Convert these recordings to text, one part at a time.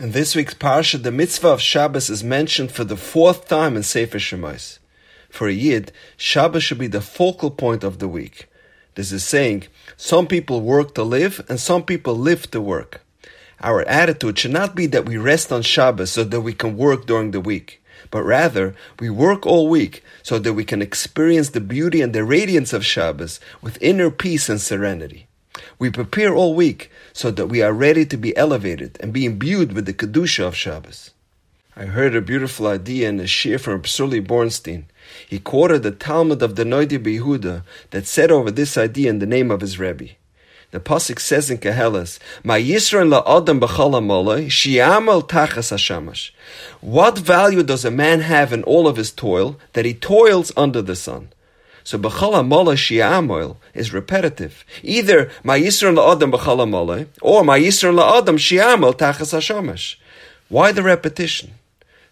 In this week's parsha, the mitzvah of Shabbos is mentioned for the fourth time in Sefer Shemais. For a Yid, Shabbos should be the focal point of the week. This is saying, some people work to live and some people live to work. Our attitude should not be that we rest on Shabbos so that we can work during the week, but rather we work all week so that we can experience the beauty and the radiance of Shabbos with inner peace and serenity. We prepare all week so that we are ready to be elevated and be imbued with the Kedusha of Shabbos. I heard a beautiful idea in a shir from Psuli Bornstein. He quoted the talmid of the Noidi Behuda that said over this idea in the name of his Rebbe. The pasuk says in Koheles, "Ma Yisrael la'adam b'chol shi'amal tachas hashamash." What value does a man have in all of his toil that he toils under the sun? So b'chol ha'mola shi'amal is repetitive. Either Ma Yisrael la'adam b'chol or Ma Yisrael la'adam shi'amal tachas hashamash. Why the repetition?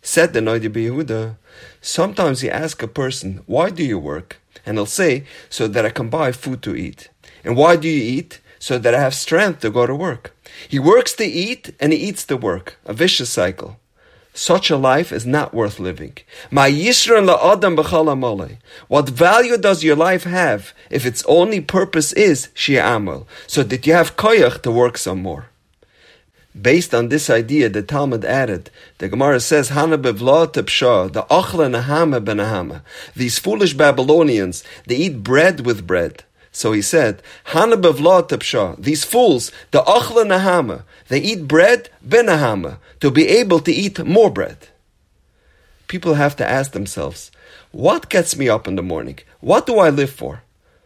Said the Noidi Yehuda, sometimes you ask a person, why do you work? And he'll say, so that I can buy food to eat. And why do you eat? so that I have strength to go to work. He works to eat and he eats to work, a vicious cycle. Such a life is not worth living. My Yishra La Adam Bahala Malay, what value does your life have if its only purpose is shi'amal, so that you have koyach to work some more? Based on this idea, the talmid added, the Gemara says, Hana bevla tepsha, the achla nahama benahama. These foolish Babylonians, they eat bread with bread. So he said, these fools, the achla nahama, they eat bread benahama, to be able to eat more bread. People have to ask themselves, what gets me up in the morning? What do I live for?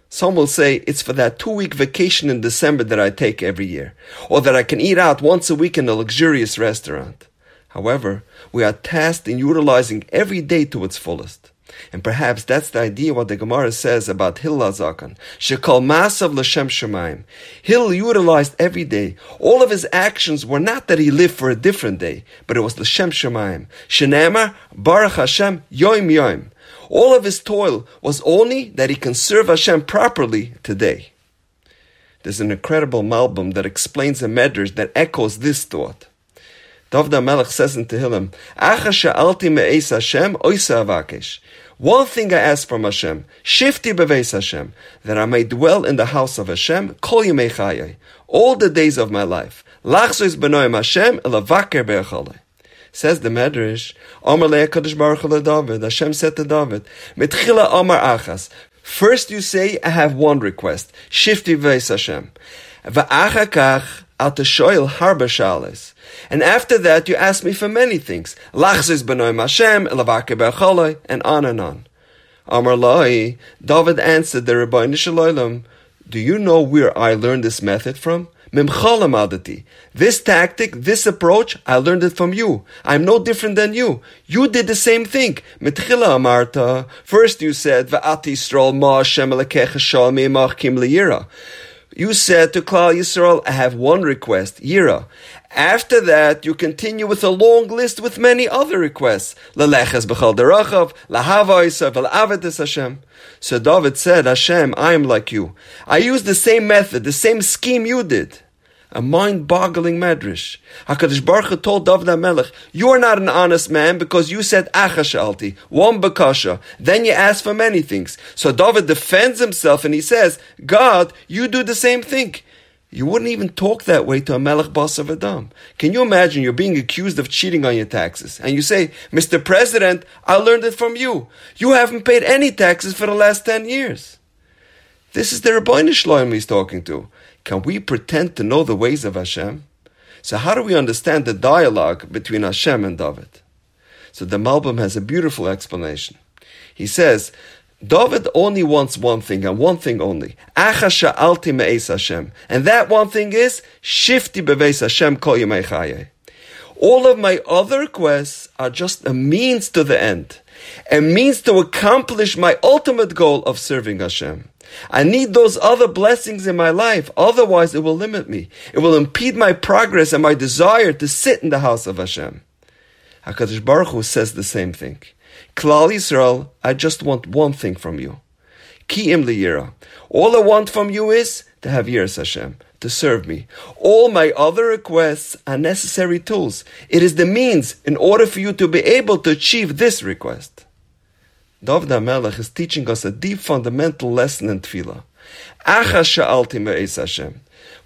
Some will say it's for that two week vacation in December that I take every year, or that I can eat out once a week in a luxurious restaurant. However, we are tasked in utilizing every day to its fullest. And perhaps that's the idea what the Gemara says about Hillel Zakan. Shekal Masav L'Shem Shemaim. Hillel utilized every day. All of his actions were not that he lived for a different day, but it was L'Shem Shemaim. Shenema Baruch Hashem Yoim Yoim. All of his toil was only that he can serve Hashem properly today. There's an incredible Malbim that explains a medrash that echoes this thought. David HaMelech says in Tehillim, Acha she'alti me'es Hashem oisa avakesh. One thing I ask from Hashem, shifti beveis Hashem, that I may dwell in the house of Hashem, kol yemei chayai, all the days of my life. Lachzois benoim Hashem, elavaker be'echalei. Says the Medrash, Amar le'akadosh baruch David, Hashem said to David, Mitchila Amar achas, First you say, I have one request, shifti beveis Hashem. Va'achakach, al teshoil harba. And after that, you ask me for many things. Lachzis benoim Hashem, elavake and on and on. Amar Lai, David answered the Ribono Shel Olam, Do you know where I learned this method from? Mimchalam This tactic, this approach, I learned it from you. I'm no different than you. You did the same thing. Mitchila amarta. First you said, Va'ati strol ma Hashem elekecha shal kim liyira. You said to Klal Yisrael, I have one request, Yira. After that, you continue with a long list with many other requests. So David said, Hashem, I am like you. I use the same method, the same scheme you did a mind-boggling medrash. Hakadosh Baruch Hu told David HaMelech, "You are not an honest man because you said achashalti, one bakasha. Then you ask for many things." So David defends himself and he says, "God, you do the same thing." You wouldn't even talk that way to a Melech Boss of Adam. Can you imagine you're being accused of cheating on your taxes? And you say, Mr. President, I learned it from you. You haven't paid any taxes for the last 10 years. This is the Ribono Shel Oilam he's talking to. Can we pretend to know the ways of Hashem? So how do we understand the dialogue between Hashem and David? So the Malbim has a beautiful explanation. He says, David only wants one thing and one thing only. Me'es Hashem. And that one thing is, shifti Hashem kol All of my other requests are just a means to the end. A means to accomplish my ultimate goal of serving Hashem. I need those other blessings in my life, otherwise it will limit me. It will impede my progress and my desire to sit in the house of Hashem. HaKadosh Baruch Hu says the same thing. Klal Yisrael, I just want one thing from you. Ki im liyira. All I want from you is to have yiras Hashem, to serve me. All my other requests are necessary tools. It is the means in order for you to be able to achieve this request. David HaMelech is teaching us a deep fundamental lesson in Tefillah.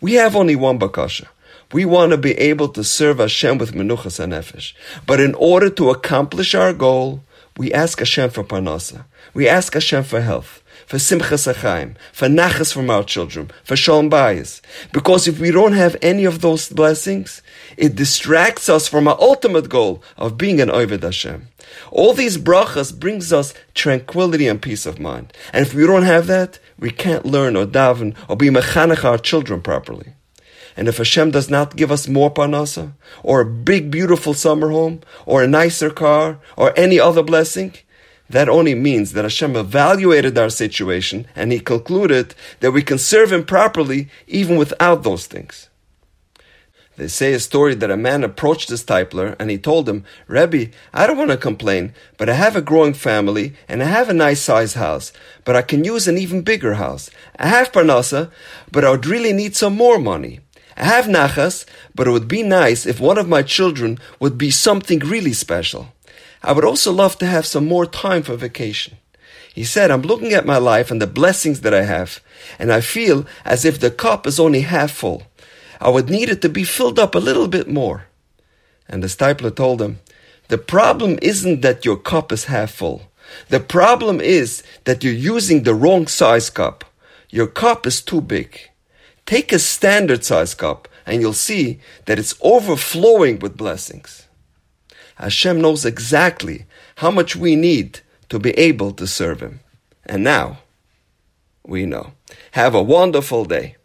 We have only one bakasha. We want to be able to serve Hashem with menuchas and nefesh. But in order to accomplish our goal, we ask Hashem for parnasa. We ask Hashem for health, for simchas achaim, for nachas from our children, for shalom bayis. Because if we don't have any of those blessings, it distracts us from our ultimate goal of being an Ovid Hashem. All these brachas brings us tranquility and peace of mind. And if we don't have that, we can't learn or daven or be mechanech our children properly. And if Hashem does not give us more parnasa, or a big beautiful summer home, or a nicer car, or any other blessing, that only means that Hashem evaluated our situation and He concluded that we can serve Him properly even without those things. They say a story that a man approached this Steipler and he told him, Rebbe, I don't want to complain, but I have a growing family and I have a nice sized house, but I can use an even bigger house. I have parnasa, but I would really need some more money. I have nachas, but it would be nice if one of my children would be something really special. I would also love to have some more time for vacation. He said, I'm looking at my life and the blessings that I have, and I feel as if the cup is only half full. I would need it to be filled up a little bit more. And the Steipler told him, The problem isn't that your cup is half full. The problem is that you're using the wrong size cup. Your cup is too big. Take a standard size cup and you'll see that it's overflowing with blessings. Hashem knows exactly how much we need to be able to serve Him. And now, we know. Have a wonderful day.